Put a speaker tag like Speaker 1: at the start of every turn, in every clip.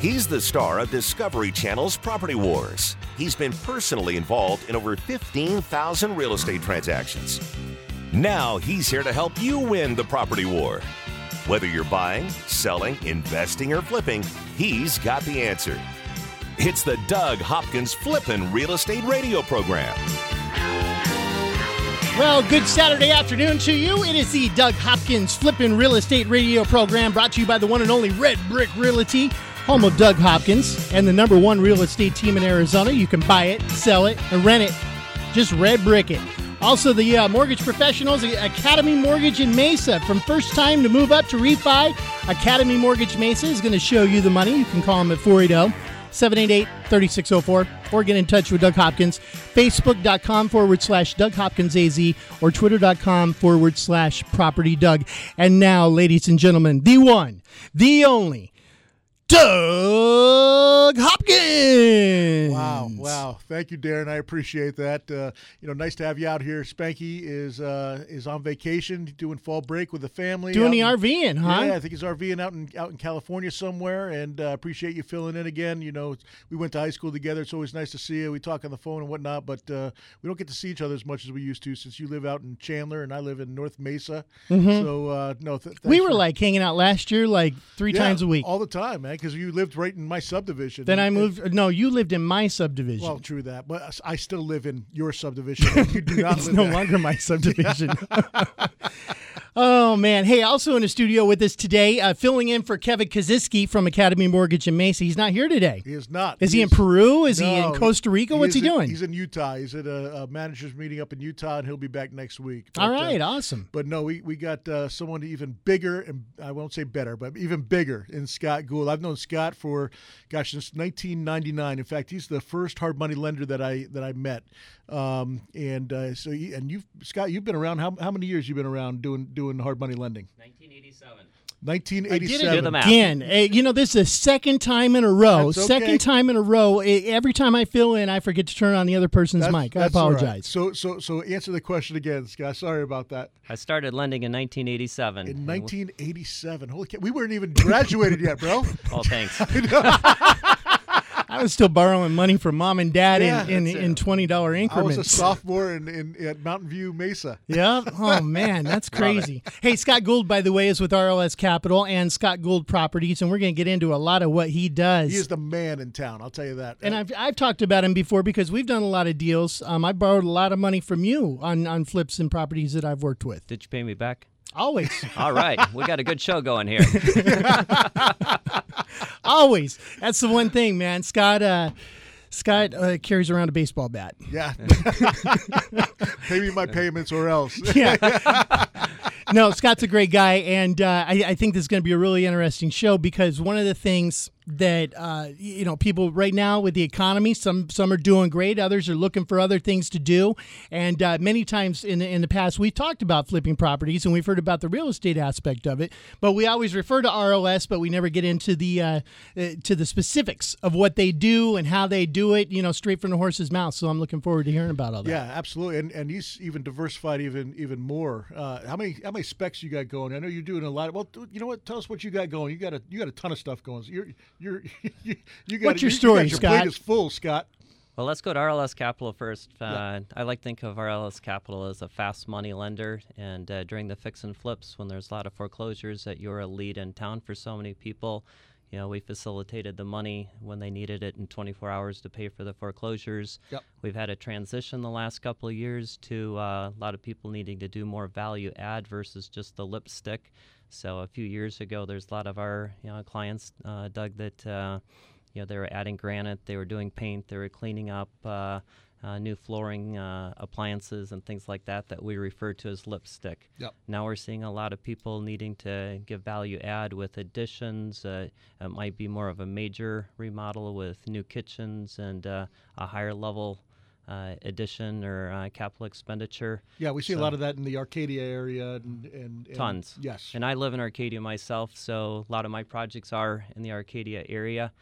Speaker 1: He's the star of Discovery Channel's Property Wars. He's been personally involved in over 15,000 real estate transactions. Now he's here to help you win the property war. Whether you're buying, selling, investing, or flipping, he's got the answer. It's the Doug Hopkins Flippin' Real Estate Radio Program.
Speaker 2: Well, good Saturday afternoon to you. It is the Doug Hopkins Flippin' Real Estate Radio Program brought to you by the one and only Red Brick Realty, home of Doug Hopkins and the number one real estate team in Arizona. You can buy it, sell it, and rent it. Just red brick it. Also, the uh, mortgage professionals, Academy Mortgage in Mesa. From first time to move up to refi, Academy Mortgage Mesa is going to show you the money. You can call them at 480 788 3604 or get in touch with Doug Hopkins. Facebook.com forward slash Doug Hopkins AZ or Twitter.com forward slash Property Doug. And now, ladies and gentlemen, the one, the only, Doug Hopkins.
Speaker 3: Wow, wow! Thank you, Darren. I appreciate that. Uh, you know, nice to have you out here. Spanky is uh, is on vacation, doing fall break with the family.
Speaker 2: Doing the
Speaker 3: in-
Speaker 2: RVing, huh?
Speaker 3: Yeah, I think he's RVing out in out in California somewhere, and uh, appreciate you filling in again. You know, we went to high school together. It's always nice to see you. We talk on the phone and whatnot, but uh, we don't get to see each other as much as we used to since you live out in Chandler and I live in North Mesa. So uh, no, th-
Speaker 2: Mm-hmm. we were
Speaker 3: for-
Speaker 2: like hanging out last year like three
Speaker 3: Yeah,
Speaker 2: times a week.
Speaker 3: all the time, man. Because you lived right in my subdivision.
Speaker 2: then I moved. No, you lived in my subdivision.
Speaker 3: Well, true that, but I still live in your subdivision. You do not
Speaker 2: it's
Speaker 3: live
Speaker 2: no
Speaker 3: there.
Speaker 2: longer my subdivision. oh man! Hey, also in the studio with us today, uh, filling in for Kevin Kaziski from Academy Mortgage in Mesa. He's not here today.
Speaker 3: He is not.
Speaker 2: Is he in Peru? Is he in Costa Rica? What's he
Speaker 3: is in-
Speaker 2: doing?
Speaker 3: he's in Utah. He's at a, a managers meeting up in Utah, and he'll be back next week.
Speaker 2: All
Speaker 3: But, uh,
Speaker 2: awesome.
Speaker 3: But no, we, we got uh, someone even bigger, and I won't say better, but even bigger in Scott Gould. I've known Scott for, gosh, since 1999. In fact, he's the first hard money lender that I that I met. Um, and uh, so, he, and you, Scott, you've been around. How, how many years you've been around doing doing hard money lending?
Speaker 4: 1987.
Speaker 3: 1987.
Speaker 4: Do the math.
Speaker 2: Again, eh, you know, this is the second time in a row.
Speaker 3: That's okay.
Speaker 2: Second time in a row. eh, Every time I fill in, I forget to turn on the other person's
Speaker 3: That's-
Speaker 2: mic. I
Speaker 3: that's all right.
Speaker 2: apologize.
Speaker 3: So, so, so answer the question again, Scott. Sorry about that.
Speaker 4: I started lending in 1987.
Speaker 3: In 1987. Holy cow. We weren't even graduated yet, bro.
Speaker 4: Oh, thanks.
Speaker 2: I was still borrowing money from mom and dad
Speaker 3: Yeah,
Speaker 2: in, in, in twenty dollar increments.
Speaker 3: I was a sophomore in, in at Mountain View Mesa.
Speaker 2: Yeah. Oh man, that's crazy. Hey, Scott Gould, by the way, is with RLS Capital and Scott Gould Properties, and we're going to get into a lot of what he does.
Speaker 3: He is the man in town. I'll tell you that.
Speaker 2: and I've, I've talked about him before because we've done a lot of deals. Um, I borrowed a lot of money from you on, on flips and properties that I've worked with.
Speaker 4: Did you pay me back?
Speaker 2: Always,
Speaker 4: All right, we got a good show going here.
Speaker 2: always. That's the one thing, man. Scott, uh, Scott uh, carries around a baseball bat.
Speaker 3: yeah. Pay me my payments or else.
Speaker 2: Yeah. No, Scott's a great guy, and uh, I, I think this is going to be a really interesting show because one of the things that uh, you know people right now with the economy, some some are doing great, others are looking for other things to do, and uh, many times in the, in the past we've talked about flipping properties and we've heard about the real estate aspect of it, but we always refer to RLS, but we never get into the uh, uh, to the specifics of what they do and how they do it, you know, straight from the horse's mouth. So I'm looking forward to hearing about all that.
Speaker 3: Yeah, absolutely. And and he's even diversified even even more. Uh, how many how many specs you got going? I know you're doing a lot. Of, well, you know what? Tell us what you got going. You got a you got a ton of stuff going. So you're you're you, you got
Speaker 2: What's your
Speaker 3: you-
Speaker 2: story,
Speaker 3: you got your
Speaker 2: Scott?
Speaker 3: plate is full, Scott.
Speaker 4: Well, let's go to RLS Capital first. Uh, I like to think of RLS Capital as a fast money lender, and uh, during the fix and flips, when there's a lot of foreclosures, that you're a lead in town for so many people. You know, we facilitated the money when they needed it in 24 hours to pay for the foreclosures.
Speaker 3: Yep.
Speaker 4: We've had a transition the last couple of years to uh, a lot of people needing to do more value add versus just the lipstick. So a few years ago, there's a lot of our you know, clients, uh, Doug, that uh, you know they were adding granite, they were doing paint, they were cleaning up uh, new flooring uh, appliances and things like that that we refer to as lipstick.
Speaker 3: Yep.
Speaker 4: Now we're seeing a lot of people needing to give value add with additions. Uh, it might be more of a major remodel with new kitchens and uh, a higher level uh, addition or uh, capital expenditure.
Speaker 3: Yeah, we see a lot of that in the Arcadia area and, and, and
Speaker 4: Tons.
Speaker 3: Yes.
Speaker 4: And I live in Arcadia myself, so a lot of my projects are in the Arcadia area.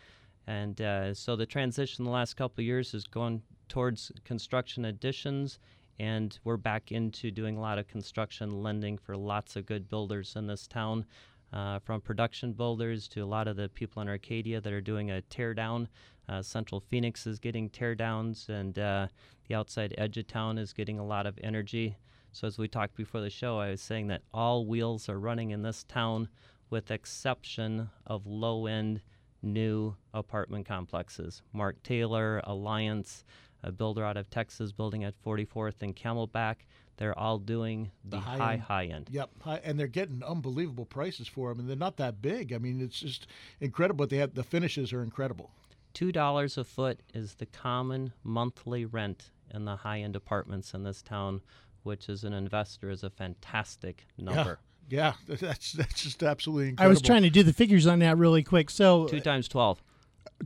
Speaker 4: And uh, so the transition the last couple of years has gone towards construction additions, and we're back into doing a lot of construction lending for lots of good builders in this town. uh, from production builders to a lot of the people in Arcadia that are doing a tear down. Uh, Central Phoenix is getting tear downs, and uh, the outside edge of town is getting a lot of energy. So, as we talked before the show, I was saying that all wheels are running in this town with exception of low end new apartment complexes. Mark Taylor, Alliance, a builder out of Texas building at 44th and Camelback. They're all doing the,
Speaker 3: The high
Speaker 4: high,
Speaker 3: end.
Speaker 4: high end.
Speaker 3: Yep, hi- and they're getting unbelievable prices for them, and they're not that big. I mean, it's just incredible. But they have the finishes are incredible.
Speaker 4: $2 a foot is the common monthly rent in the high end apartments in this town, which as an investor is a fantastic number.
Speaker 3: Yeah, that's that's just absolutely incredible.
Speaker 2: I was trying to do the figures on that really quick. So
Speaker 4: Two times 12.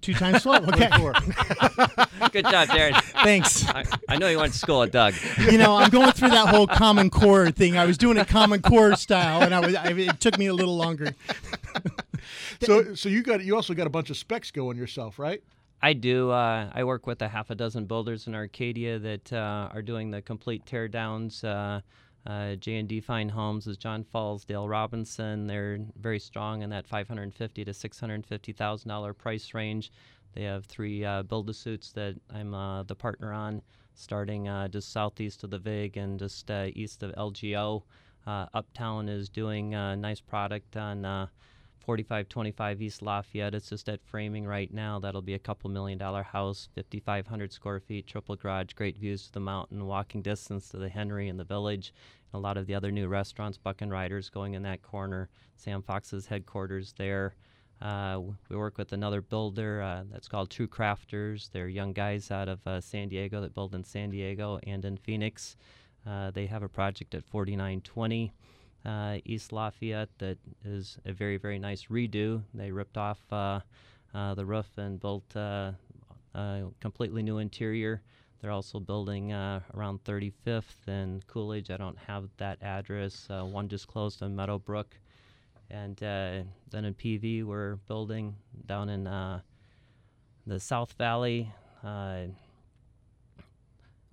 Speaker 2: two times twelve. Okay,
Speaker 4: Good job, Darren.
Speaker 2: thanks.
Speaker 4: I, I know you went to school at Doug.
Speaker 2: You know, I'm going through that whole Common Core thing. I was doing it Common Core style, and I was. I, it took me a little longer.
Speaker 3: So, so you got you also got a bunch of specs going yourself, right?
Speaker 4: I do. Uh, I work with a half a dozen builders in Arcadia that uh, are doing the complete tear downs. Uh, uh, J&D Fine Homes is John Falls, Dale Robinson. They're very strong in that 550 to 650 thousand dollar price range. They have three uh, build-a-suits that I'm uh, the partner on, starting uh, just southeast of the Vig and just uh, east of LGO. Uh, Uptown is doing a nice product on. Uh, 4525 East Lafayette. It's just at framing right now. That'll be a couple million dollar house, 5,500 square feet, triple garage, great views to the mountain, walking distance to the Henry and the village. And a lot of the other new restaurants, Buck and Riders going in that corner. Sam Fox's headquarters there. Uh, we work with another builder uh, that's called True Crafters. They're young guys out of uh, San Diego that build in San Diego and in Phoenix. Uh, they have a project at 4920 uh, East Lafayette that is a very, very nice redo. They ripped off uh, uh, the roof and built uh, a completely new interior. They're also building uh, around 35th and Coolidge. I don't have that address. Uh, one just closed in Meadowbrook. And then in PV, we're building down in the South Valley.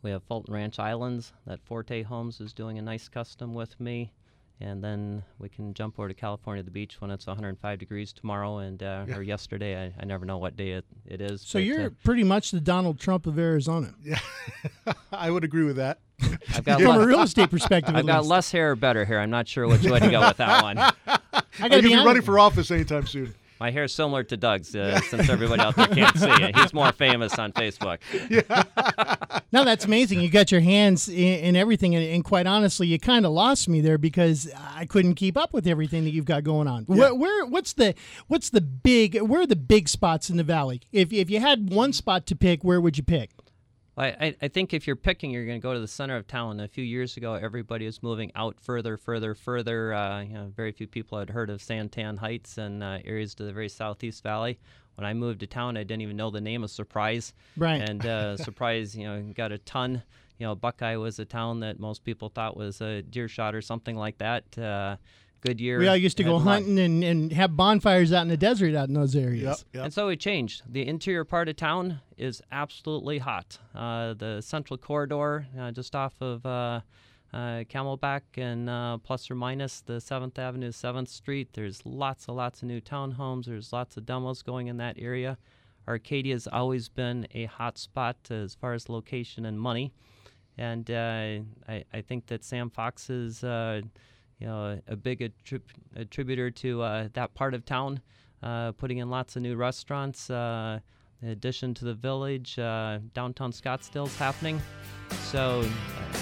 Speaker 4: We have Fulton Ranch Islands that Forte Homes is doing a nice custom with me. And then we can jump over to California, the beach, when it's 105 degrees tomorrow and uh, or yesterday. I, I never know what day it, it is.
Speaker 2: So
Speaker 4: but,
Speaker 2: you're
Speaker 4: uh,
Speaker 2: pretty much the Donald Trump of Arizona, Yeah,
Speaker 3: I would agree with that.
Speaker 4: I've got,
Speaker 2: from a
Speaker 4: less,
Speaker 2: real estate perspective.
Speaker 4: I've
Speaker 2: at
Speaker 4: got
Speaker 2: least.
Speaker 4: less hair or better hair. I'm not sure which way to go with that one.
Speaker 2: I
Speaker 3: Are
Speaker 2: got to
Speaker 3: gonna
Speaker 2: be
Speaker 3: be running for office anytime soon?
Speaker 4: My hair's similar to Doug's, uh, since everybody out there can't see it. He's more famous on Facebook. Yeah.
Speaker 2: No, that's amazing. You got your hands in, in everything, and, and quite honestly, you kind of lost me there because I couldn't keep up with everything that you've got going on. Where, where, what's the, what's the big? Where are the big spots in the valley? If if you had one spot to pick, where would you pick?
Speaker 4: I, I- think if you're picking, you're going to go to the center of town. A few years ago, everybody was moving out further, further, further. Uh, you know, very few people had heard of Santan Heights and uh, areas to the very southeast valley. When I moved to town, I didn't even know the name of Surprise.
Speaker 2: Right.
Speaker 4: And uh, Surprise, you know, got a ton. You know, Buckeye was a town that most people thought was a deer shot or something like that. Goodyear.
Speaker 2: We all used to go hunting and, and have bonfires out in the desert out in those areas.
Speaker 3: Yep. Yep.
Speaker 4: And so it changed. The interior part of town is absolutely hot. Uh, the central corridor, uh, just off of uh, uh, Camelback and uh, plus or minus the 7th Avenue, 7th Street, there's lots and lots of new townhomes. There's lots of demos going in that area. Arcadia has always been a hot spot as far as location and money. And uh, I, I think that Sam Fox is, uh, you know, a, a big attrib- attributor to uh, that part of town, uh, putting in lots of new restaurants. Uh, in addition to the village, uh, downtown Scottsdale's happening. So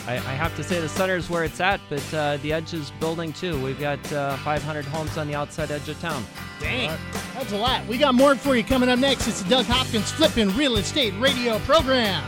Speaker 4: I, I have to say the center is where it's at, but uh, the edge is building too. We've got uh, 500 homes on the outside edge of town.
Speaker 2: Dang, that's a lot. We got more for you coming up next. It's the Doug Hopkins Flipping Real Estate Radio Program.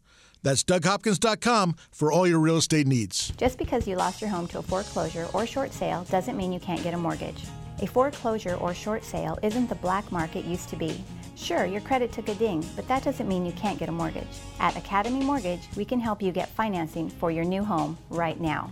Speaker 3: That's DougHopkins.com for all your real estate needs.
Speaker 5: Just because you lost your home to a foreclosure or short sale doesn't mean you can't get a mortgage. A foreclosure or short sale isn't the black market used to be. Sure, your credit took a ding, but that doesn't mean you can't get a mortgage. At Academy Mortgage, we can help you get financing for your new home right now.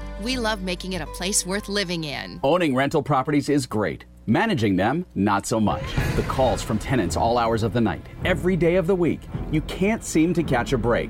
Speaker 6: we love making it a place worth living in.
Speaker 7: Owning rental properties is great. Managing them, not so much. The calls from tenants all hours of the night, every day of the week. You can't seem to catch a break.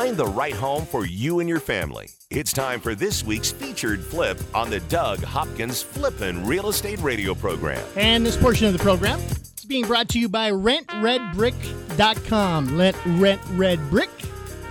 Speaker 1: Find the right home for you and your family. It's time for this week's featured flip on the Doug Hopkins Flippin' Real Estate Radio program.
Speaker 2: And this portion of the program is being brought to you by RentRedBrick.com. Let Rent Red Brick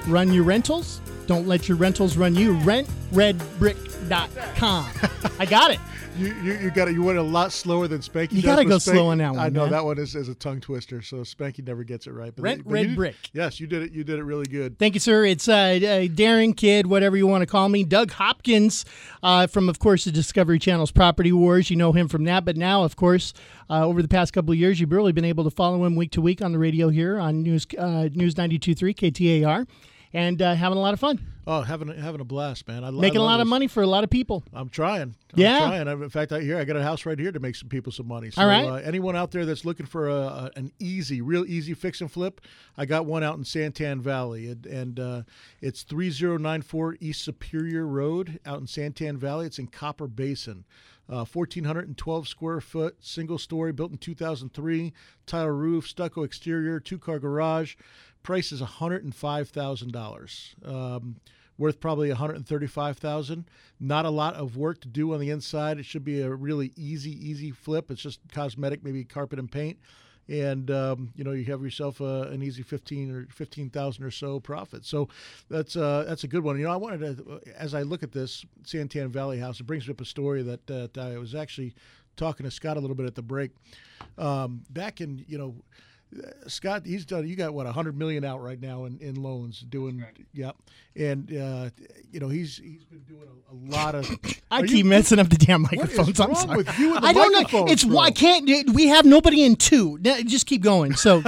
Speaker 2: run your rentals. Don't let your rentals run you. RentRedBrick.com. I got it.
Speaker 3: You, you, you got. You went a lot slower than Spanky.
Speaker 2: You gotta go
Speaker 3: Spanky-
Speaker 2: slow on that one,
Speaker 3: I know
Speaker 2: man.
Speaker 3: that one is, is a tongue twister, so Spanky never gets it right. But
Speaker 2: Rent
Speaker 3: but
Speaker 2: Red
Speaker 3: did-
Speaker 2: Brick.
Speaker 3: Yes, you did it. You did it really good.
Speaker 2: Thank you, sir. It's uh, uh, Darren Kid, whatever you want to call me. Doug Hopkins uh, from, of course, the Discovery Channel's Property Wars. You know him from that. But now, of course, uh, over the past couple of years, you've really been able to follow him week to week on the radio here on News uh, News 92.3 KTAR. And uh, having a lot of fun,
Speaker 3: Oh, having a- having a blast, man! I,
Speaker 2: making a
Speaker 3: love
Speaker 2: lot of money for a lot of people.
Speaker 3: I'm trying. I'm
Speaker 2: Yeah.
Speaker 3: trying. I'm- In fact, I here I got a house right here to make some people some money. So,
Speaker 2: All right.
Speaker 3: Uh, anyone out there that's looking for a, a, an easy, real easy fix and flip, I got one out in Santan Valley, and, and uh, it's 3094 East Superior Road out in Santan Valley. It's in Copper Basin. Uh, 1,412 square foot, single story, built in 2003, tile roof, stucco exterior, two car garage. Price is $105,000. Um, worth probably 135,000. Not a lot of work to do on the inside. It should be a really easy easy flip. It's just cosmetic, maybe carpet and paint. And um, you know you have yourself a, an easy fifteen or fifteen thousand or so profit. So that's uh, that's a good one. You know I wanted to, as I look at this Santan Valley house, it brings me up a story that, uh, that I was actually talking to Scott a little bit at the break. Um, back in you know Scott, he's done. You got what a hundred million out right now in, in loans, doing. Yep, and uh, you know he's he's been doing a, a lot of.
Speaker 2: I keep
Speaker 3: you-
Speaker 2: messing up the damn microphones. I'm sorry.
Speaker 3: with you and the
Speaker 2: I don't know. It's
Speaker 3: bro?
Speaker 2: why can't we have nobody in two? Just keep going. So,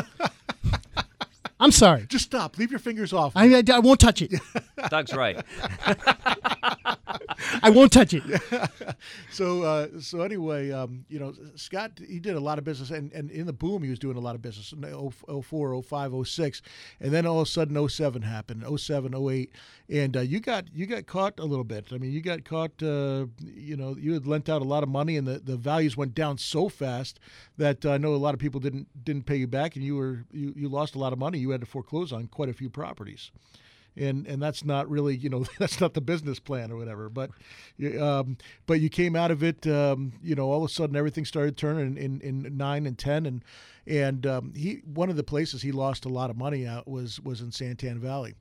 Speaker 2: I'm sorry.
Speaker 3: Just stop. Leave your fingers off.
Speaker 2: I, I, I won't touch it.
Speaker 4: Doug's right.
Speaker 2: I won't touch it.
Speaker 3: so uh, so anyway, um, you know, Scott he did a lot of business, and, and in the boom he was doing a lot of business in 0- 04, 05, 06, and then all of a sudden 07 happened, 07, 08, and uh, you got you got caught a little bit. I mean, you got caught. Uh, you know, you had lent out a lot of money, and the, the values went down so fast that uh, I know a lot of people didn't didn't pay you back, and you were you, you lost a lot of money. You had to foreclose on quite a few properties and and that's not really you know that's not the business plan or whatever but um, but you came out of it um, you know all of a sudden everything started turning in, in, in nine and ten and and um, he one of the places he lost a lot of money out was was in Santan Valley.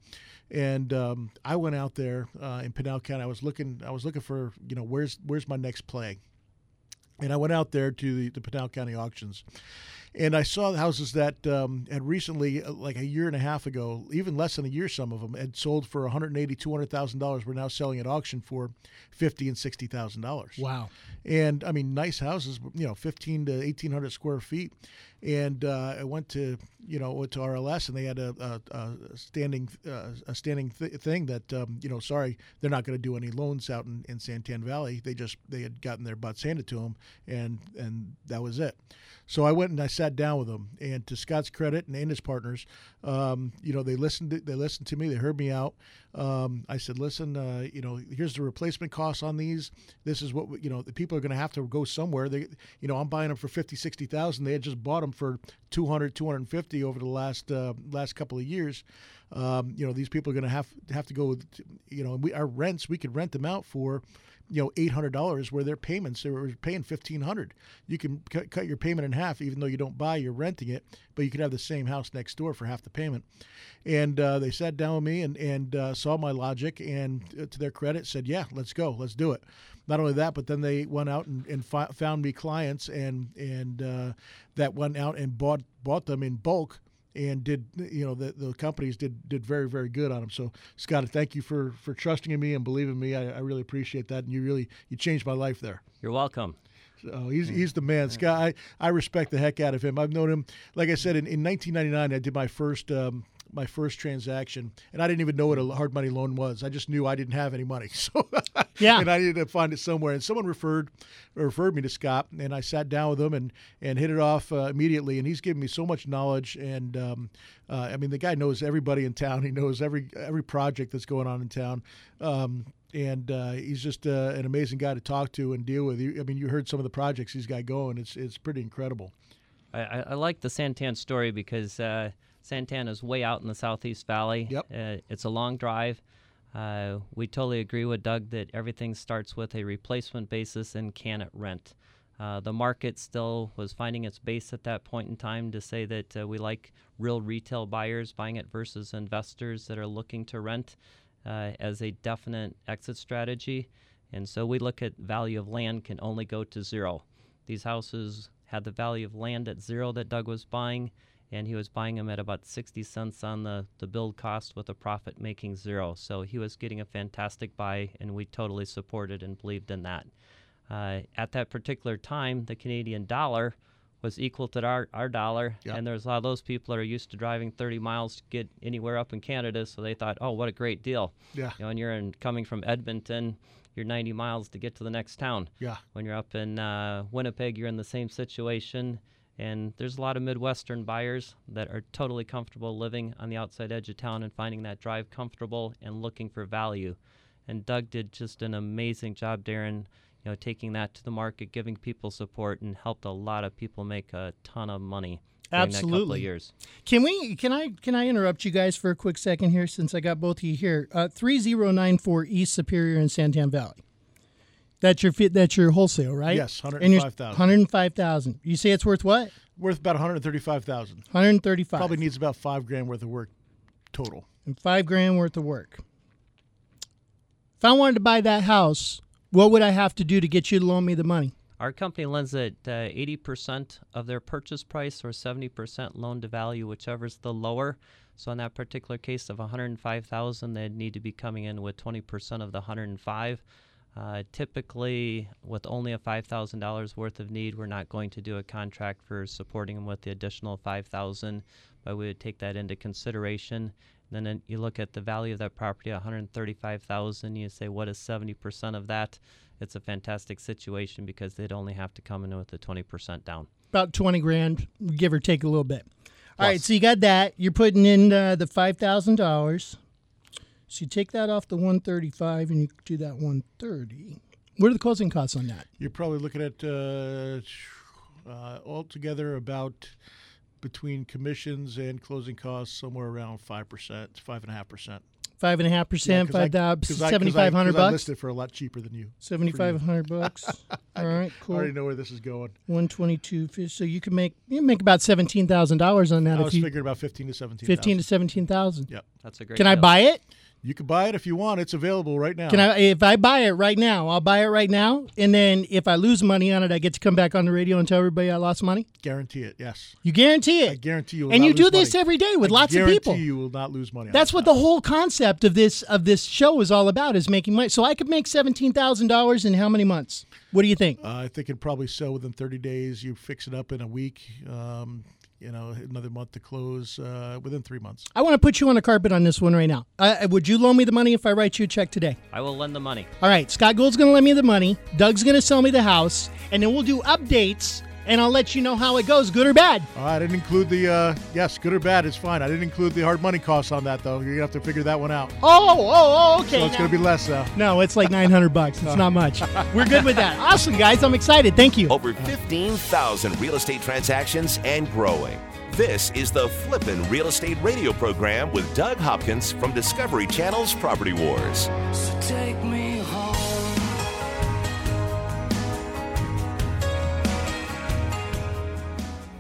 Speaker 3: And um, I went out there uh, in Pinal County. I was looking I was looking for you know where's where's my next play? And I went out there to the, the Pinal County auctions, and I saw the houses that um, had recently, uh, like a year and a half ago, even less than a year, some of them had sold for 180, 200 thousand dollars. We're now selling at auction for fifty and sixty thousand dollars.
Speaker 2: Wow.
Speaker 3: And I mean, nice houses, you know, fifteen to eighteen hundred square feet. And uh, I went to, you know, went to RLS, and they had a, a, a standing, uh, a standing th- thing that, um, you know, sorry, they're not going to do any loans out in, in Santan Valley. They just they had gotten their butts handed to them, and and that was it. So I went and I sat down with them, and to Scott's credit and, and his partners, um, you know, they listened. To, they listened to me. They heard me out. Um, I said, listen, uh, you know, here's the replacement costs on these. This is what we- you know. The people are going to have to go somewhere. They, you know, I'm buying them for 50, 60,000. They had just bought them for 200, 250 over the last uh, last couple of years. Um, you know, these people are going to have have to go. You know, we, our rents we could rent them out for you know eight hundred dollars where their payments they were paying fifteen hundred. You can cut, cut your payment in half, even though you don't buy, you're renting it, but you could have the same house next door for half the payment. And uh, they sat down with me and and uh, saw my logic, and uh, to their credit, said, "Yeah, let's go, let's do it." Not only that, but then they went out and, and fi- found me clients, and and uh, that went out and bought bought them in bulk and did you know the, the companies did did very very good on them so scott thank you for for trusting in me and believing me. I, I really appreciate that and you really you changed my life there.
Speaker 4: You're welcome.
Speaker 3: so he's he's the man. Scott I, I respect the heck out of him. I've known him like i said in, in 1999 i did my first um, my first transaction and i didn't even know what a hard money loan was i just knew i didn't have any money so
Speaker 2: Yeah.
Speaker 3: and i needed to find it somewhere and someone referred referred me to scott and i sat down with him and and hit it off uh, immediately and he's given me so much knowledge and um, uh, i mean the guy knows everybody in town he knows every every project that's going on in town um, and uh, he's just uh, an amazing guy to talk to and deal with. I mean, you heard some of the projects he's got going. It's it's pretty incredible.
Speaker 4: I, I, I like the Santan story because uh, Santan is way out in the Southeast Valley.
Speaker 3: Yep.
Speaker 4: Uh, it's a long drive. Uh, we totally agree with Doug that everything starts with a replacement basis and can it rent. Uh, the market still was finding its base at that point in time to say that uh, we like real retail buyers buying it versus investors that are looking to rent uh, as a definite exit strategy. And so we look at value of land can only go to zero. These houses had the value of land at zero that Doug was buying, and he was buying them at about 60 cents on the, the build cost with a profit making zero. So he was getting a fantastic buy, and we totally supported and believed in that. Uh, at that particular time, the Canadian dollar was equal to our, our dollar.
Speaker 3: Yep.
Speaker 4: And there's a lot of those people that are used to driving 30 miles to get anywhere up in Canada, so they thought, oh, what a great deal.
Speaker 3: Yeah.
Speaker 4: You know, and you're in, coming from Edmonton, you're 90 miles to get to the next town.
Speaker 3: Yeah.
Speaker 4: When you're up in uh, Winnipeg, you're in the same situation. And there's a lot of Midwestern buyers that are totally comfortable living on the outside edge of town and finding that drive comfortable and looking for value. And Doug did just an amazing job, Darren, you know, taking that to the market, giving people support, and helped a lot of people make a ton of money during that couple of
Speaker 2: Absolutely.
Speaker 4: years.
Speaker 2: Can we? Can I? Can I interrupt you guys for a quick second here, since I got both of you here? Uh, Three zero nine four East Superior in Santan Valley. That's your fit. That's your wholesale, right?
Speaker 3: Yes, 105,000.
Speaker 2: 105,000. You say it's worth what?
Speaker 3: Worth about 135,000.
Speaker 2: 135.
Speaker 3: Probably needs about five grand worth of work total.
Speaker 2: and five grand worth of work. If I wanted to buy that house, what would I have to do to get you to loan me the money?
Speaker 4: Our company lends at uh, 80% of their purchase price or 70% loan to value, whichever's the lower. So in that particular case of 105,000, they'd need to be coming in with 20% of the 105. Uh, typically, with only a $5,000 worth of need, we're not going to do a contract for supporting them with the additional 5,000. but we would take that into consideration. And then you look at the value of that property, 135,000. You say, what is 70% of that? It's a fantastic situation because they'd only have to come in with the 20% down.
Speaker 2: About 20 grand, give or take a little bit. All right, so you got that. You're putting in uh, the $5,000. So you take that off the 135 and you do that 130. What are the closing costs on that?
Speaker 3: You're probably looking at uh, uh, altogether about between commissions and closing costs somewhere around five percent, five and a half percent.
Speaker 2: Five and a half percent, five thousand,
Speaker 3: seventy
Speaker 2: seventy five hundred
Speaker 3: I
Speaker 2: bucks.
Speaker 3: listed for a lot cheaper than you.
Speaker 2: Seventy five hundred bucks. All right, cool.
Speaker 3: I already know where this is going.
Speaker 2: One twenty two. So you can make you can make about seventeen thousand dollars on that
Speaker 3: I
Speaker 2: if
Speaker 3: was
Speaker 2: you
Speaker 3: figuring about fifteen to seventeen.
Speaker 2: fifteen to seventeen thousand.
Speaker 3: Yep.
Speaker 4: That's a great
Speaker 2: Can I buy it?
Speaker 3: You can buy it if you want. It's available right now.
Speaker 2: Can I? If I buy it right now, I'll buy it right now, and then if I lose money on it, I get to come back on the radio and tell everybody I lost money.
Speaker 3: guarantee it? Yes.
Speaker 2: You guarantee it.
Speaker 3: I guarantee you. Will
Speaker 2: and you do this
Speaker 3: money.
Speaker 2: every day with
Speaker 3: I
Speaker 2: lots of people.
Speaker 3: guarantee You will not lose money.
Speaker 2: That's
Speaker 3: it.
Speaker 2: what the whole concept of this of this show is all about is making money. So I could make seventeen thousand dollars in how many months? What do you think?
Speaker 3: Uh, I think it'd probably sell within 30 days. You fix it up in a week. Um, you know, another month to close. Uh, within three months.
Speaker 2: I want to put you on the carpet on this one right now. Uh, would you loan me the money if I write you a check today?
Speaker 4: I will lend the money.
Speaker 2: All right, Scott Gould's going to lend me the money. Doug's going to sell me the house, and then we'll do updates, and I'll let you know how it goes, good or bad.
Speaker 3: All right, I didn't include the uh, yes, good or bad. It's fine. I didn't include the hard money costs on that though. You're gonna have to figure that one out.
Speaker 2: Oh, oh, oh, okay.
Speaker 3: So it's
Speaker 2: now-
Speaker 3: gonna be less though.
Speaker 2: No, it's like 900 bucks. It's not much. We're good with that. Awesome, guys. I'm excited. Thank you.
Speaker 1: Over 15,000 real estate transactions and growing. This is the Flippin' Real Estate Radio program with Doug Hopkins from Discovery Channel's Property Wars.
Speaker 8: So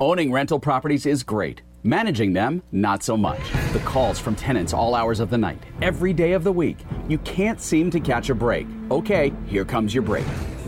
Speaker 7: Owning rental properties is great. Managing them, not so much. The calls from tenants all hours of the night, every day of the week. You can't seem to catch a break. Okay, here comes your break.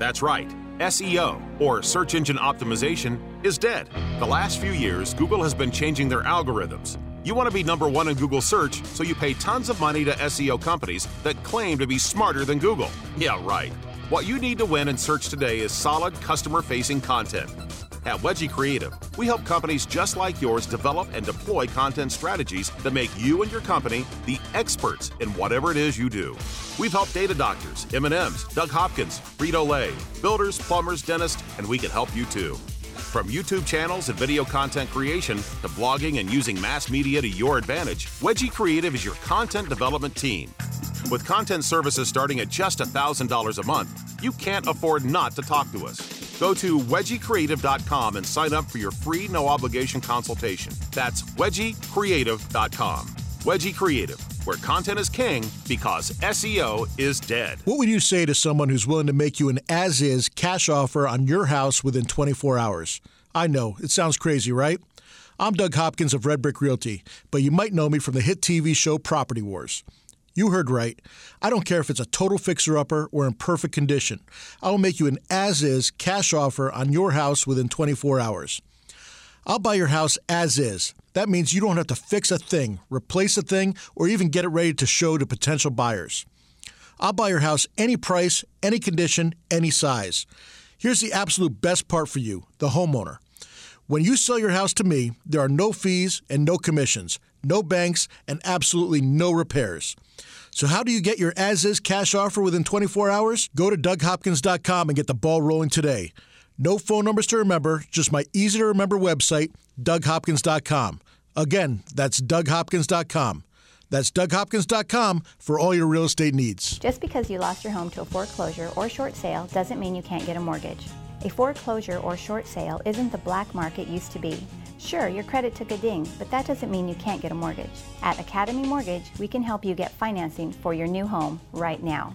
Speaker 9: That's right. SEO, or search engine optimization, is dead. The last few years, Google has been changing their algorithms. You want to be number one in Google search, so you pay tons of money to SEO companies that claim to be smarter than Google. Yeah, right. What you need to win in search today is solid customer facing content. At Wedgie Creative, we help companies just like yours develop and deploy content strategies that make you and your company the experts in whatever it is you do. We've helped data doctors, M&M's, Doug Hopkins, Frito-Lay, builders, plumbers, dentists, and we can help you too. From YouTube channels and video content creation to blogging and using mass media to your advantage, Wedgie Creative is your content development team. With content services starting at just $1,000 a month, you can't afford not to talk to us. Go to wedgiecreative.com and sign up for your free no obligation consultation. That's wedgiecreative.com. Wedgie Creative, where content is king because SEO is dead.
Speaker 3: What would you say to someone who's willing to make you an as is cash offer on your house within 24 hours? I know, it sounds crazy, right? I'm Doug Hopkins of Red Brick Realty, but you might know me from the hit TV show Property Wars. You heard right. I don't care if it's a total fixer upper or in perfect condition. I will make you an as is cash offer on your house within 24 hours. I'll buy your house as is. That means you don't have to fix a thing, replace a thing, or even get it ready to show to potential buyers. I'll buy your house any price, any condition, any size. Here's the absolute best part for you, the homeowner. When you sell your house to me, there are no fees and no commissions, no banks, and absolutely no repairs. So, how do you get your as is cash offer within 24 hours? Go to DougHopkins.com and get the ball rolling today. No phone numbers to remember, just my easy to remember website, DougHopkins.com. Again, that's DougHopkins.com. That's DougHopkins.com for all your real estate needs.
Speaker 5: Just because you lost your home to a foreclosure or short sale doesn't mean you can't get a mortgage. A foreclosure or short sale isn't the black market used to be. Sure, your credit took a ding, but that doesn't mean you can't get a mortgage. At Academy Mortgage, we can help you get financing for your new home right now.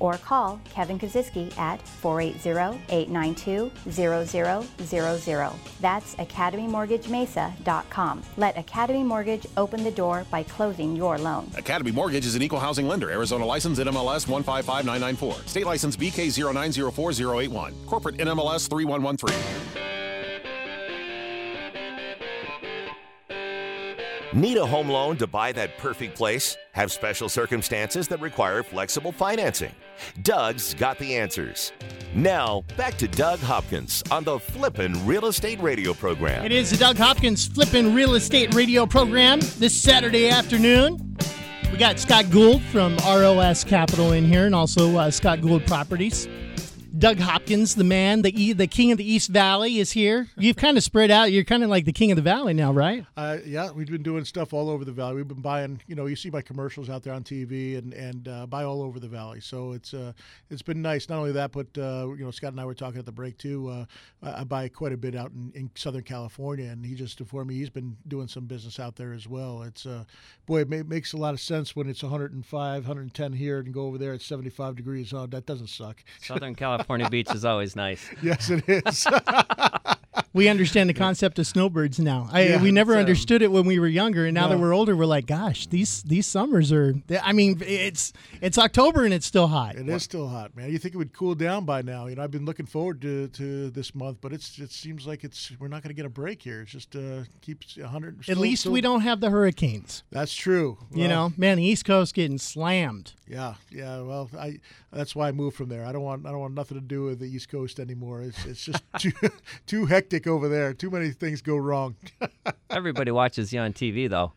Speaker 5: or call Kevin Kaziski at 480-892-0000. That's academymortgagemesa.com. Let Academy Mortgage open the door by closing your loan.
Speaker 9: Academy Mortgage is an equal housing lender. Arizona license NMLS 155994. State license BK0904081. Corporate NMLS 3113.
Speaker 1: Need a home loan to buy that perfect place? Have special circumstances that require flexible financing? Doug's got the answers. Now, back to Doug Hopkins on the Flippin' Real Estate Radio program.
Speaker 2: It is the Doug Hopkins Flippin' Real Estate Radio program this Saturday afternoon. We got Scott Gould from RLS Capital in here and also uh, Scott Gould Properties. Doug Hopkins, the man, the e- the king of the East Valley, is here. You've kind of spread out. You're kind of like the king of the valley now, right?
Speaker 3: Uh, yeah, we've been doing stuff all over the valley. We've been buying, you know, you see my commercials out there on TV and and uh, buy all over the valley. So it's uh, it's been nice. Not only that, but uh, you know, Scott and I were talking at the break too. Uh, I, I buy quite a bit out in, in Southern California, and he just informed me he's been doing some business out there as well. It's uh, boy, it ma- makes a lot of sense when it's 105, 110 here, and go over there at 75 degrees. Oh, that doesn't suck.
Speaker 4: Southern California beach is always nice.
Speaker 3: yes, it is.
Speaker 2: We understand the concept of snowbirds now. I,
Speaker 3: Yeah,
Speaker 2: we never
Speaker 3: so-
Speaker 2: understood it when we were younger, and now that we're older, we're like, gosh, these these summers are. I mean, it's it's October and it's still hot.
Speaker 3: It is still hot, man. You think it would cool down by now? You know, I've been looking forward to, to this month, but it's it seems like it's we're not going to get a break here. It's just uh, keeps 100.
Speaker 2: At least
Speaker 3: still-
Speaker 2: we don't have the hurricanes.
Speaker 3: That's true.
Speaker 2: You know, man, the East Coast getting slammed.
Speaker 3: Yeah, yeah. Well, I that's why I moved from there. I don't want I don't want nothing to do with the East Coast anymore. It's it's just too too hectic over there. Too many things go wrong.
Speaker 4: Everybody watches you on TV, though.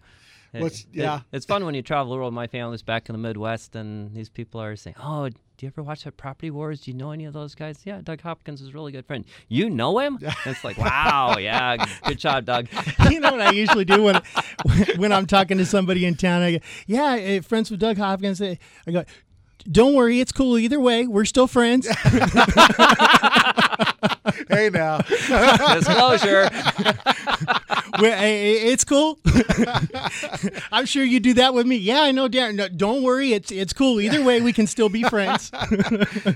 Speaker 4: It-
Speaker 3: What's-
Speaker 4: it-
Speaker 3: yeah.
Speaker 4: it's fun when you travel the world. My family's back in the Midwest, and these people are saying, "Oh, do you ever watch that Property Wars? Do you know any of those guys?" Yeah, Doug Hopkins is a really good friend. You know him? And it's like, wow, yeah, good job, Doug.
Speaker 2: you know what I usually do when when I'm talking to somebody in town? I go, "Yeah, eh, friends with Doug Hopkins." I I go, "Don't worry, it's cool either way. We're still friends."
Speaker 3: hey now,
Speaker 4: Disclosure.
Speaker 2: We're- it's cool. I'm sure you do that with me. Yeah, I know, Darren. No, don't worry, it's it's cool either way. We can still be friends.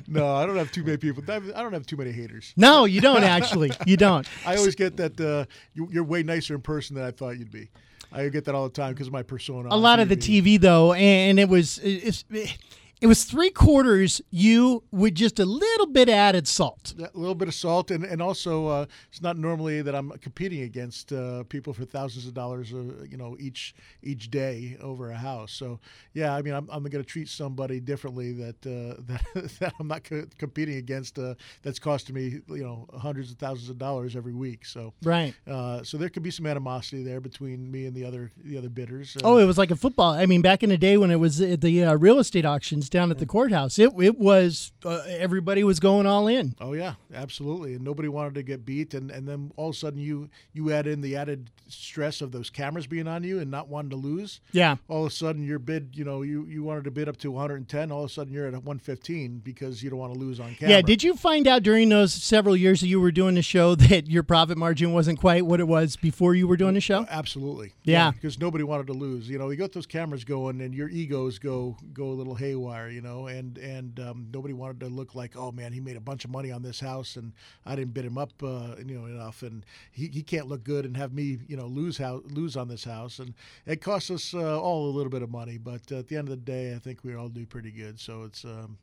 Speaker 3: no, I don't have too many people. I don't have too many haters.
Speaker 2: no, you don't actually. You don't.
Speaker 3: I always get that uh, you, you're way nicer in person than I thought you'd be. I get that all the time because of my persona.
Speaker 2: a
Speaker 3: on
Speaker 2: lot of the TV though, and it was it's, it was three quarters you with just a little bit added salt.
Speaker 3: A little bit of salt, and and also uh, it's not normally that I'm competing against uh, people for thousands of dollars, uh, you know, each each day over a house. So yeah, I mean, I'm, I'm going to treat somebody differently that uh, that, that I'm not co- competing against. Uh, that's costing me you know hundreds of thousands of dollars every week. So
Speaker 2: right.
Speaker 3: Uh, so there could be some animosity there between me and the other the other bidders.
Speaker 2: oh, it was like a football. I mean, back in the day when it was at the real estate auctions down at the courthouse. It it was uh, everybody was going all in.
Speaker 3: Oh yeah, absolutely, and nobody wanted to get beat. And, and then all of a sudden you you add in the added stress of those cameras being on you and not wanting to lose.
Speaker 2: Yeah.
Speaker 3: All of a sudden your bid, you know, you you wanted to bid up to 110. All of a sudden you're at 115 because you don't want to lose on camera.
Speaker 2: Yeah. Did you find out during those several years that you were doing the show that your profit margin wasn't quite what it was before you were doing the show?
Speaker 3: Absolutely.
Speaker 2: Yeah.
Speaker 3: Because yeah, nobody wanted to lose. You know, you got those cameras going and your egos go go a little haywire. You know, and and um, nobody wanted to look like, oh man, he made a bunch of money on this house, and I didn't bid him up, uh, you know, enough, and he, he can't look good and have me, you know, lose how lose on this house, and it costs us uh, all a little bit of money, but at the end of the day, I think we all do pretty good. So it's. Um,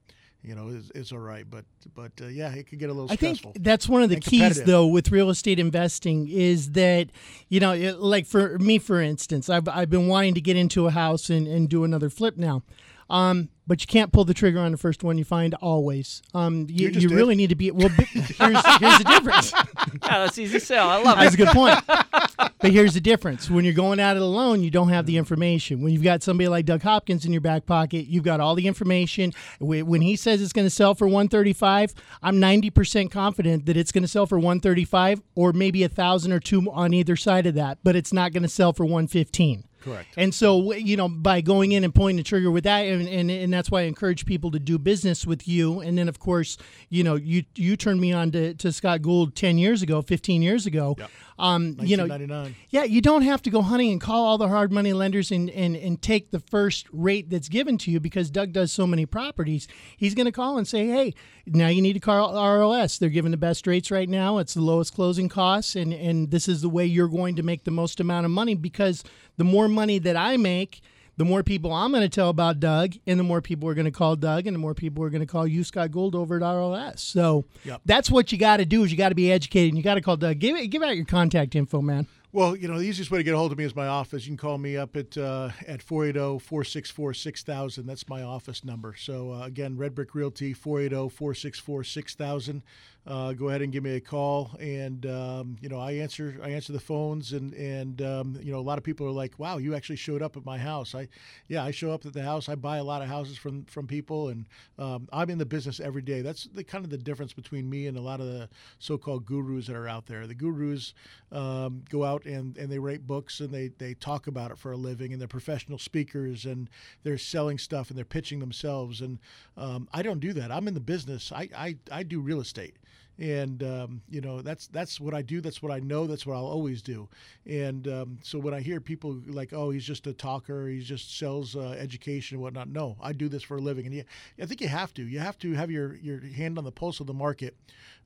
Speaker 3: you know, it's, it's, all right. But but uh, yeah, it could get a little
Speaker 2: I
Speaker 3: stressful.
Speaker 2: think that's one of the keys, though, with real estate investing is that you know, it, like for me, for instance, I've I've been wanting to get into a house and, and do another flip now. Um, but you can't pull the trigger on the first one you find always. Um, you, you, you really need to be well. here's, here's the difference.
Speaker 4: yeah, that's easy sell. I love
Speaker 2: it. That's a good point. but here's the difference: when you're going at it alone, you don't have the information. When you've got somebody like Doug Hopkins in your back pocket, you've got all the information. When he says it's going to sell for 135, I'm 90% confident that it's going to sell for 135, or maybe a thousand or two on either side of that. But it's not going to sell for 115.
Speaker 3: Correct.
Speaker 2: And so, you know, by going in and pulling the trigger with that, and, and, and that's why I encourage people to do business with you. And then, of course, you know, you you turned me on to, to Scott Gould 10 years ago, 15 years ago.
Speaker 3: Yep.
Speaker 2: Um, you know, yeah, you don't have to go hunting and call all the hard money lenders and, and, and take the first rate that's given to you because Doug does so many properties. He's going to call and say, hey, now you need to call RLS. They're giving the best rates right now. It's the lowest closing costs, and, and this is the way you're going to make the most amount of money because the more money that I make – the more people I'm going to tell about Doug, and the more people are going to call Doug, and the more people are going to call you, Scott Gould, over at RLS. So yep. that's what you got to do is you got to be educated, and you got to call Doug. Give give out your contact info, man.
Speaker 3: Well, you know, the easiest way to get a hold of me is my office. You can call me up at uh, at 480-464-6000. That's my office number. So, uh, again, Red Brick Realty, 480-464-6000 uh, go ahead and give me a call. And um, you know, I answer I answer the phones, and and um, you know, a lot of people are like, "Wow, you actually showed up at my house." I yeah, I show up at the house. I buy a lot of houses from from people, and um, I'm in the business every day. That's the kind of the difference between me and a lot of the so-called gurus that are out there. The gurus um, go out and and they write books and they they talk about it for a living, and they're professional speakers and they're selling stuff and they're pitching themselves. And um, I don't do that. I'm in the business. I I, I do real estate and um, you know that's that's what I do. That's what I know. That's what I'll always do. And um, so when I hear people like, "Oh, he's just a talker. He just sells uh, education and whatnot," no, I do this for a living. And yeah, I think you have to. You have to have your your hand on the pulse of the market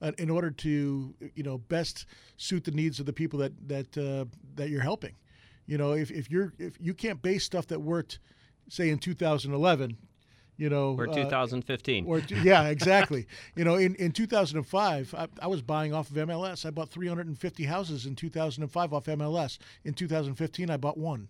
Speaker 3: uh, in order to you know best suit the needs of the people that that uh, that you're helping. You know, if, if you're if you can't base stuff that worked, say in 2011 you know
Speaker 4: or 2015
Speaker 3: uh, or yeah exactly. You know in, in 2005 I, I, was buying off of mls i bought 350 houses in 2005 off mls in 2015 i bought one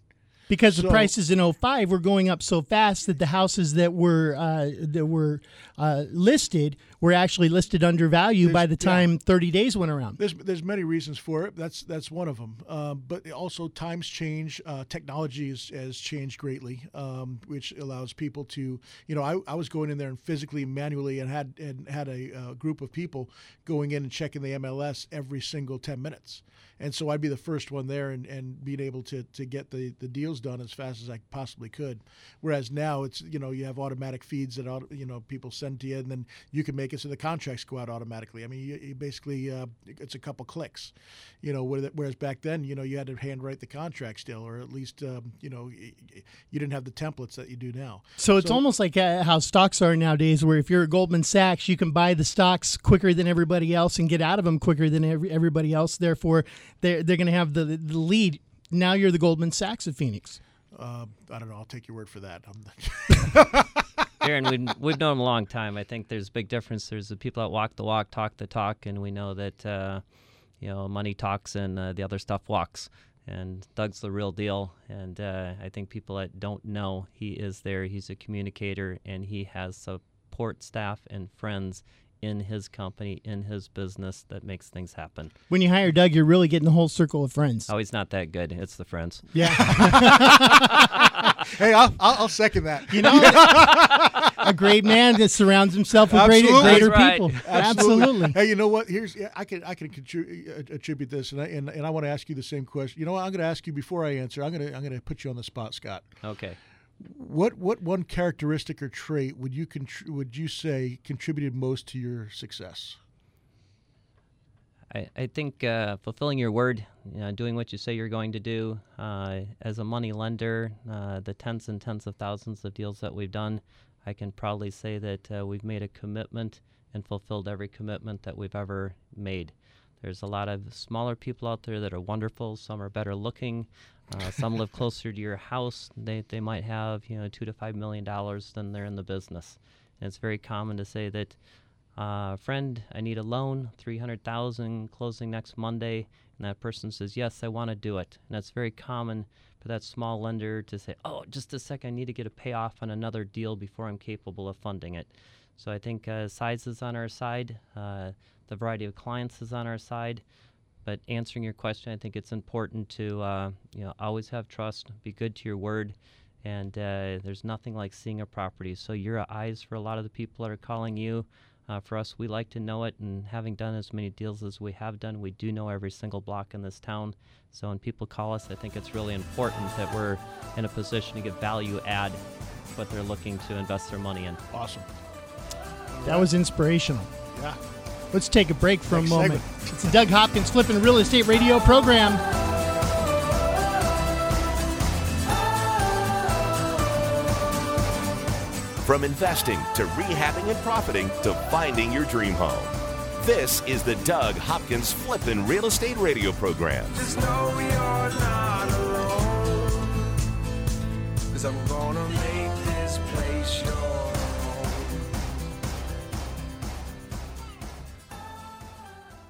Speaker 2: because so, the prices in 05 were going up so fast that the houses that were uh, that were uh, listed were actually listed under value by the time yeah. 30 days went around.
Speaker 3: There's there's many reasons for it. That's that's one of them. Um, but also times change. Uh, technology has, has changed greatly, um, which allows people to you know I, I was going in there and physically manually and had and had a uh, group of people going in and checking the MLS every single 10 minutes and so I'd be the first one there and, and being able to, to get the, the deals done as fast as I possibly could. Whereas now it's you know you have automatic feeds that you know people send to you, and then you can make it so the contracts go out automatically. I mean, you, you basically uh, it's a couple clicks, you know. Whereas back then, you know, you had to handwrite the contract still, or at least um, you know you didn't have the templates that you do now.
Speaker 2: So it's so, almost like uh, how stocks are nowadays, where if you're at Goldman Sachs, you can buy the stocks quicker than everybody else and get out of them quicker than every, everybody else. Therefore, they're they're going to have the the lead. Now you're the Goldman Sachs of Phoenix.
Speaker 3: Uh, I don't know. I'll take your word for that.
Speaker 4: Darren, we've, we've known him a long time. I think there's a big difference. There's the people that walk the walk, talk the talk, and we know that uh, you know money talks and uh, the other stuff walks. And Doug's the real deal. And uh, I think people that don't know, he is there. He's a communicator, and he has support staff and friends in his company, in his business that makes things happen.
Speaker 2: When you hire Doug, you're really getting the whole circle of friends.
Speaker 4: Oh, he's not that good. It's the friends.
Speaker 2: Yeah.
Speaker 3: hey, I'll, I'll, I'll second that.
Speaker 2: You know, a great man that surrounds himself with great,
Speaker 3: Absolutely.
Speaker 2: greater
Speaker 4: That's right.
Speaker 2: people.
Speaker 3: Absolutely.
Speaker 2: Absolutely.
Speaker 3: Hey, you know what? Here's yeah, I can I can contri- uh, attribute this, and I and, and I want to ask you the same question. You know what? I'm going to ask you before I answer. I'm going to I'm going to put you on the spot, Scott.
Speaker 4: Okay.
Speaker 3: What what one characteristic or trait would you would you say contributed most to your success?
Speaker 4: I, I think uh, fulfilling your word, you know, doing what you say you're going to do. Uh, as a money lender, uh, the tens and tens of thousands of deals that we've done, I can proudly say that uh, we've made a commitment and fulfilled every commitment that we've ever made. There's a lot of smaller people out there that are wonderful. Some are better looking. Uh, some live closer to your house. They, they might have you know two to five million dollars. Then they're in the business. And it's very common to say that uh, friend, I need a loan, 300,000 closing next Monday. And that person says, yes, I want to do it. And that's very common for that small lender to say, oh, just a second, I need to get a payoff on another deal before I'm capable of funding it. So I think uh, size is on our side. Uh, the variety of clients is on our side. But answering your question, I think it's important to uh, you know always have trust, be good to your word, and uh, there's nothing like seeing a property. So you're eyes for a lot of the people that are calling you. Uh, for us, we like to know it, and having done as many deals as we have done, we do know every single block in this town. So when people call us, I think it's really important that we're in a position to give value add what they're looking to invest their money in.
Speaker 3: Awesome.
Speaker 2: That was inspirational.
Speaker 3: Yeah.
Speaker 2: Let's take a break for
Speaker 3: Next
Speaker 2: a moment.
Speaker 3: segment.
Speaker 2: It's the Doug Hopkins Flipping Real Estate Radio program.
Speaker 1: From investing to rehabbing and profiting to finding your dream home. This is the Doug Hopkins Flippin' Real Estate Radio program.
Speaker 8: Just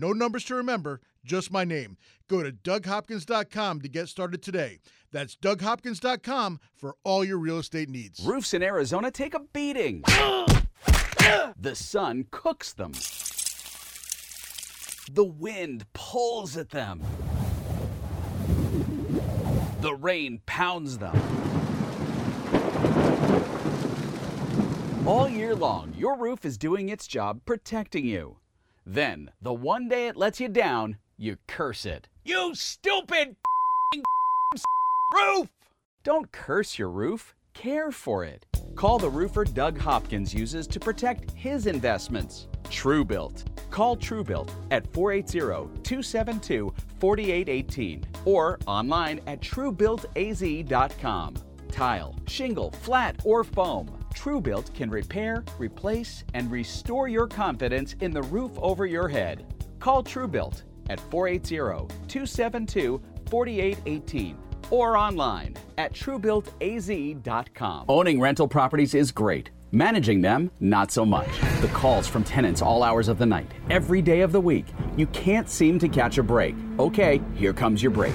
Speaker 3: No numbers to remember, just my name. Go to DougHopkins.com to get started today. That's DougHopkins.com for all your real estate needs.
Speaker 7: Roofs in Arizona take a beating. the sun cooks them. The wind pulls at them. The rain pounds them. All year long, your roof is doing its job protecting you. Then, the one day it lets you down, you curse it. You stupid roof! Don't curse your roof, care for it. Call the roofer Doug Hopkins uses to protect his investments. TrueBuilt. Call TrueBuilt at 480-272-4818 or online at truebuiltaz.com. Tile, shingle, flat, or foam. TrueBuilt can repair, replace, and restore your confidence in the roof over your head. Call TrueBuilt at 480-272-4818 or online at truebuiltaz.com. Owning rental properties is great. Managing them, not so much. The calls from tenants all hours of the night, every day of the week. You can't seem to catch a break. Okay, here comes your break.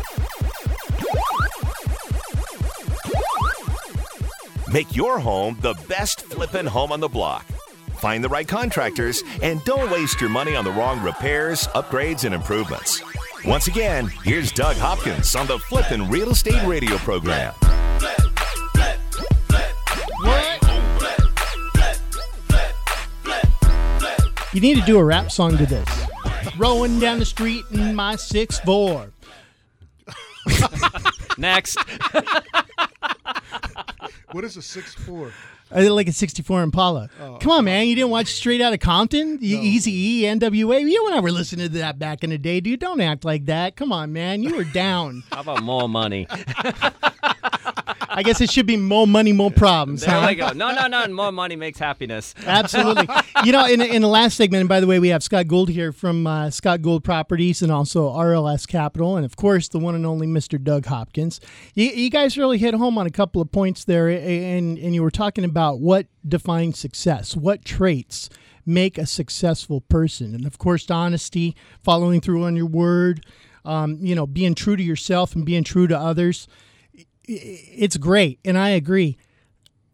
Speaker 1: Make your home the best flippin' home on the block. Find the right contractors and don't waste your money on the wrong repairs, upgrades, and improvements. Once again, here's Doug Hopkins on the Flippin' Real Estate Radio program.
Speaker 2: You need to do a rap song to this. Rolling down the street in my six four.
Speaker 4: Next.
Speaker 3: What is a six four?
Speaker 2: I like a 64 Impala. Oh, Come on, man. You didn't watch Straight Outta Compton? The Easy E, NWA? You were never listening to that back in the day, dude. Don't act like that. Come on, man. You were down.
Speaker 4: How about more money?
Speaker 2: I guess it should be more money, more problems.
Speaker 4: There
Speaker 2: huh?
Speaker 4: we go. No, no, no. More money makes happiness.
Speaker 2: Absolutely. you know, in, in the last segment, and by the way, we have Scott Gould here from uh, Scott Gould Properties and also RLS Capital, and of course, the one and only Mr. Doug Hopkins. You, you guys really hit home on a couple of points there, and, and you were talking about what defines success, what traits make a successful person. And of course, honesty, following through on your word, um, you know, being true to yourself and being true to others. It's great, and I agree.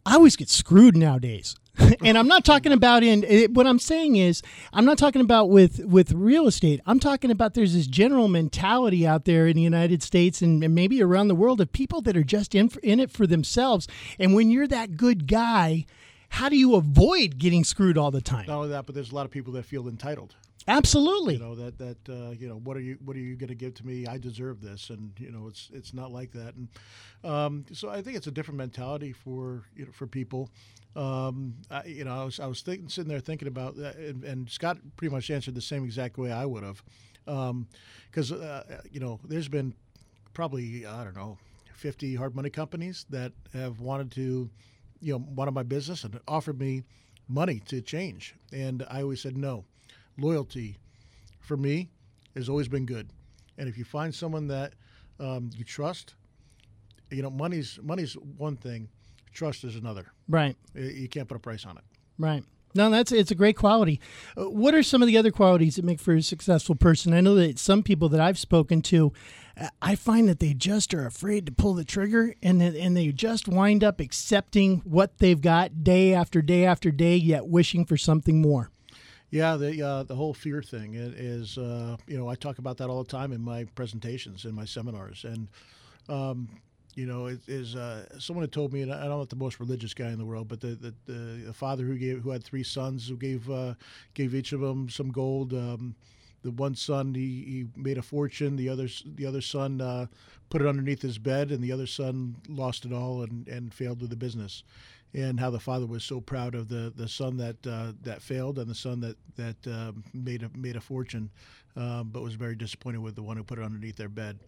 Speaker 2: I always get screwed nowadays. and I'm not talking about in it, what I'm saying is I'm not talking about with with real estate. I'm talking about there's this general mentality out there in the United States and, and maybe around the world of people that are just in in it for themselves. And when you're that good guy, how do you avoid getting screwed all the time?
Speaker 3: Not only that, but there's a lot of people that feel entitled.
Speaker 2: Absolutely.
Speaker 3: You know that that uh, you know what are you what are you going to give to me? I deserve this, and you know it's it's not like that. And um, so I think it's a different mentality for you know for people. Um, I, you know, I was I was thinking, sitting there thinking about that, and, and Scott pretty much answered the same exact way I would have, because uh, you know there's been probably I don't know 50 hard money companies that have wanted to you know wanted my business and offered me money to change, and I always said no. Loyalty for me has always been good, and if you find someone that um, you trust, you know money's money's one thing, trust is another.
Speaker 2: Right.
Speaker 3: You- can't put a price on it.
Speaker 2: Right. No, that's it's a great quality. Uh, What are some of the other qualities that make for a successful person? I know that some people that I've spoken to, I find that they just are afraid to pull the trigger, and then- and they just wind up accepting what they've got day after day after day, yet wishing for something more.
Speaker 3: Yeah, the uh, the whole fear thing is, uh, you know, I talk about that all the time in my presentations, in my seminars, and um, you know, it is uh, someone had told me, and I- I'm not the most religious guy in the world, but the the, the, the father who gave who had three sons who gave uh, gave each of them some gold. Um, the one son he, he made a fortune. The other the other son uh, put it underneath his bed, and the other son lost it all and, and failed with the business. And how the father was so proud of the, the son that uh, that failed and the son that that um made a made a fortune, um, but was very disappointed with the one who put it underneath their bed.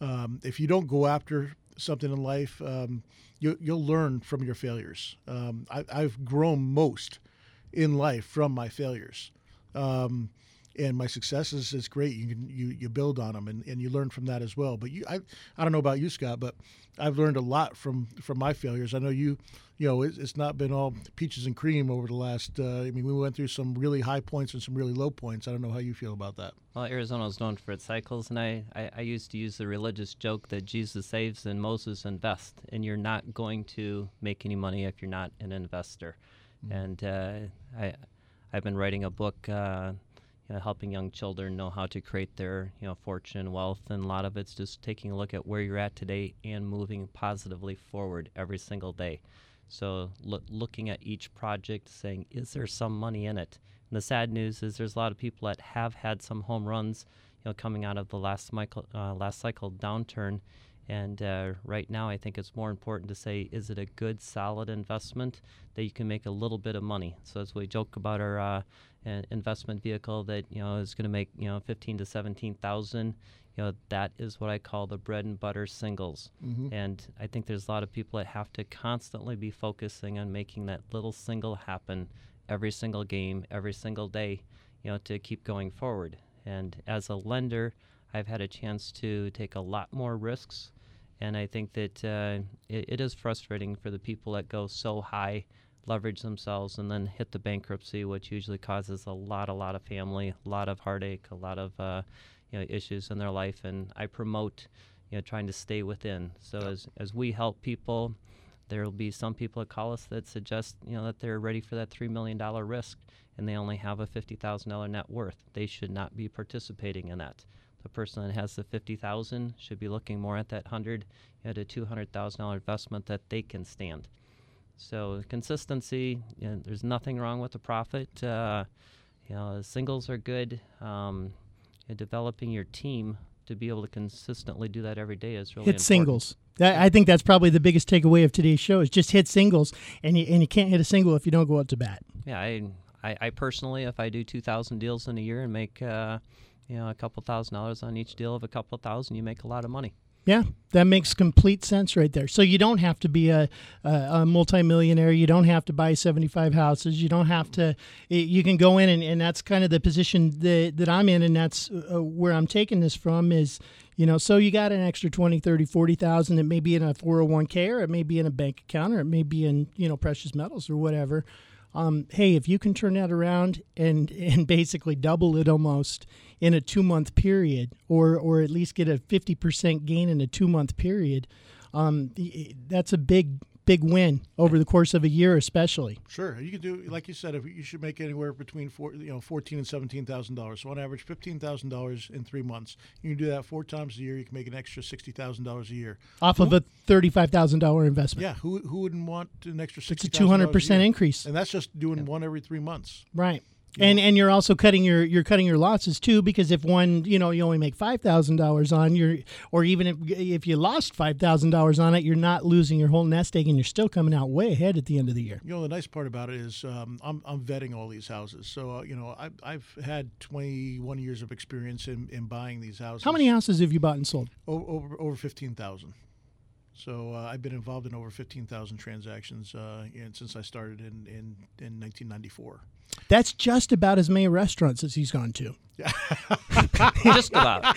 Speaker 3: Um, if you don't go after something in life, um, you, you'll learn from your failures. Um, I, I've grown most in life from my failures. Um, and my successes is great. You can you, you build on them and, and you learn from that as well. But you, I, I don't know about you, Scott, but I've learned a lot from from my failures. I know you, you know, it's, it's not been all peaches and cream over the last. Uh, I mean, we went through some really high points and some really low points. I don't know how you feel about that.
Speaker 4: Well, Arizona is known for its cycles, and I, I, I used to use the religious joke that Jesus saves and Moses invests, and you're not going to make any money if you're not an investor. And uh, I, I've been writing a book, uh, you know, helping young children know how to create their you know fortune and wealth, and a lot of it's just taking a look at where you're at today and moving positively forward every single day. So loo- looking at each project, saying, is there some money in it? And the sad news is there's a lot of people that have had some home runs, you know, coming out of the last cycle, uh, last cycle downturn. And uh, right now, I think it's more important to say, is it a good, solid investment that you can make a little bit of money? So as we joke about our uh, investment vehicle that you know is going to make you know 15 to 17 thousand, you know that is what I call the bread and butter singles.
Speaker 3: Mhm.
Speaker 4: And I think there's a lot of people that have to constantly be focusing on making that little single happen every single game, every single day, you know, to keep going forward. And as a lender, I've had a chance to take a lot more risks. And I think that uh, it, it is frustrating for the people that go so high, leverage themselves, and then hit the bankruptcy, which usually causes a lot, a lot of family, a lot of heartache, a lot of uh, you know issues in their life. And I promote, you know, trying to stay within. So as as we help people, there will be some people that call us that suggest you know that they're ready for that three million dollar risk and they only have a fifty thousand dollar net worth. They should not be participating in that. The person that has the fifty thousand should be looking more at that hundred you know, to two hundred thousand dollar investment that they can stand. So consistency, you know, there's nothing wrong with the profit. Uh, you know, singles are good. Um, developing your team to be able to consistently do that every day is really
Speaker 2: hit
Speaker 4: important.
Speaker 2: singles. I think that's probably the biggest takeaway of today's show is just hit singles, and you and you can't hit a single if you don't go out to bat.
Speaker 4: Yeah, I, I, I personally, if I do two thousand deals in a year and make, uh, you know, a couple thousand dollars on each deal of a couple thousand, you make a lot of money.
Speaker 2: Yeah, that makes complete sense right there. So you don't have to be a, a, a multimillionaire. You don't have to buy 75 houses. You don't have to, you can go in and, and that's kind of the position that, that I'm in. And that's uh, where I'm taking this from is, you know, so you got an extra 20, 30, 40,000. It may be in a 401k or it may be in a bank account or it may be in, you know, precious metals or whatever. Um, hey, if you can turn that around and, and basically double it almost in a two month period, or or at least get a fifty percent gain in a two month period, um, that's a big big win over the course of a year, especially.
Speaker 3: Sure, you can do like you said. If you should make anywhere between four, you know, fourteen and seventeen thousand dollars. So on average, fifteen thousand dollars in three months. You can do that four times a year. You can make an extra sixty thousand dollars a year
Speaker 2: off of a thirty-five thousand dollar investment.
Speaker 3: Yeah, who who wouldn't want an extra
Speaker 2: It's
Speaker 3: sixty?
Speaker 2: a two hundred percent increase,
Speaker 3: and that's just doing one every three months.
Speaker 2: right? And and you're also cutting your you're cutting your losses too because if one you know you only make five thousand dollars on your or even if if you lost five thousand dollars on it you're not losing your whole nest egg and you're still coming out way ahead at the end of the year.
Speaker 3: You know, the nice part about it is um, I'm, I'm vetting all these houses. So, uh, you know, I, I've had 21 years of experience in, in buying these houses.
Speaker 2: How many houses have you bought and sold?
Speaker 3: O- over over 15,000. So uh, I've been involved in over 15,000 transactions uh, since I started in, in, in 1994.
Speaker 2: That's just about as many restaurants as he's gone to.
Speaker 4: Just about.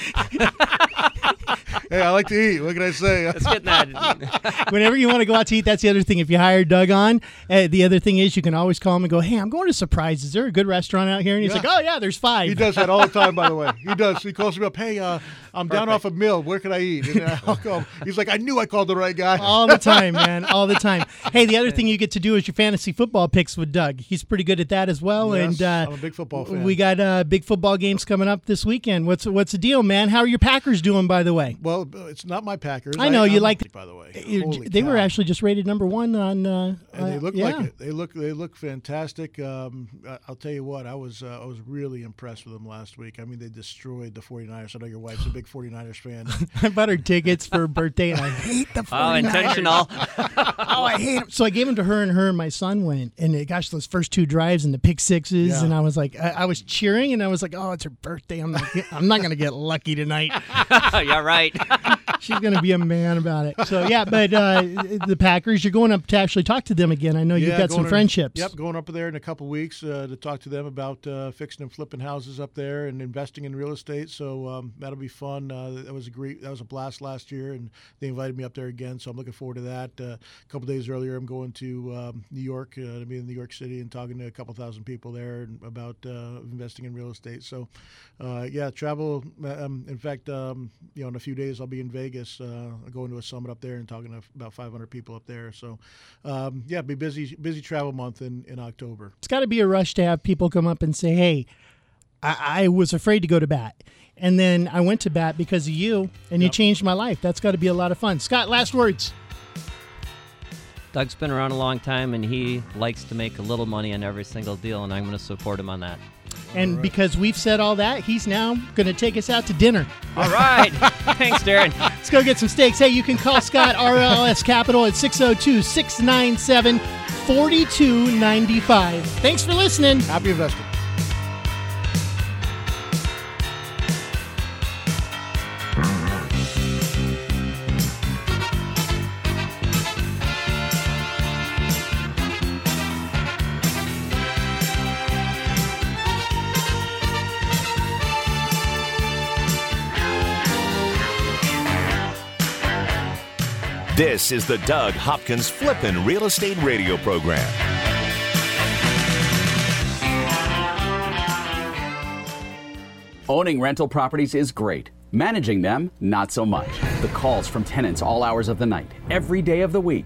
Speaker 3: hey, I like to eat. What can I say?
Speaker 4: Let's get that.
Speaker 2: Whenever you want to go out to eat, that's the other thing. If you hire Doug on, uh, the other thing is you can always call him and go, "Hey, I'm going to Surprise. Is there a good restaurant out here?" And he's
Speaker 3: Yeah.
Speaker 2: like, "Oh yeah, there's five.
Speaker 3: He does that all the time, by the way. He does. He calls me up. Hey, uh, I'm down off a mill. Where can I eat? And uh, I'll call. He's like, I knew I called the right guy.
Speaker 2: all the time, man, all the time. Hey, the other thing you get to do is your fantasy football picks with Doug. He's pretty good at that as well.
Speaker 3: Yes,
Speaker 2: and uh,
Speaker 3: I'm a big football fan.
Speaker 2: We got uh, big football games coming up this weekend. What's what's the deal, man? How are your Packers doing, by the way?
Speaker 3: Well, it's not my Packers.
Speaker 2: I know you
Speaker 3: I'm-
Speaker 2: like.
Speaker 3: By the way,
Speaker 2: you-
Speaker 3: Holy
Speaker 2: they were actually just rated number one on. Uh,
Speaker 3: And they
Speaker 2: uh,
Speaker 3: look
Speaker 2: yeah.
Speaker 3: like it. They look they look fantastic. Um, I- I'll tell you what, I was uh, I was really impressed with them last week. I mean, they destroyed the 49ers. I know your wife's a big 49ers fan.
Speaker 2: I bought her tickets for her birthday, and I hate the.
Speaker 4: Oh,
Speaker 2: 49ers.
Speaker 4: Oh, intentional.
Speaker 2: oh, I hate them. So I gave them to her, and her and my son went. And uh, gosh, those first two drives and the pick sixes,
Speaker 3: Yeah.
Speaker 2: and I was like, I, I was cheering, and I was like, oh, it's her birthday. I'm not, I'm not gonna get lucky tonight.
Speaker 4: yeah, right.
Speaker 2: She's gonna be a man about it. So yeah, but uh, the Packers, you're going up to actually talk to them again. I know you've got some
Speaker 3: going to-
Speaker 2: friendships.
Speaker 3: Yep, going up there in a couple weeks uh, to talk to them about uh, fixing and flipping houses up there and investing in real estate. So um, that'll be fun. Uh, that was a great, that was a blast last year, and they invited me up there again. So I'm looking forward to that. Uh, a couple days earlier, I'm going to um, New York uh, to be in New York City and talking to a couple thousand people there about uh, investing in real estate. So uh, yeah, travel. Um, in fact, um, you know, in a few days I'll be in Vegas, uh, going to a summit up there and talking to about 500 people up there. So um, yeah, be busy, busy travel month in, in October.
Speaker 2: It's got to be a rush to have people come up and say, "Hey, I, I was afraid to go to bat." And then I went to bat because of you, and you changed my life. That's got to be a lot of fun. Scott, last words.
Speaker 4: Doug's been around a long time and he likes to make a little money on every single deal, and I'm going to support him on that.
Speaker 2: And because we've said all that, he's now going to take us out to dinner.
Speaker 4: All right. Thanks, Darren.
Speaker 2: Let's go get some steaks. Hey, you can call Scott RLS Capital at 602 697 4295. Thanks for listening.
Speaker 3: Happy investing.
Speaker 1: This is the Doug Hopkins Flippin' Real Estate Radio Program.
Speaker 7: Owning rental properties is great. Managing them, not so much. The calls from tenants all hours of the night, every day of the week.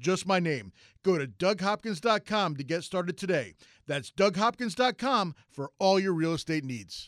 Speaker 3: just my name. Go to DougHopkins.com to get started today. That's DougHopkins.com for all your real estate needs.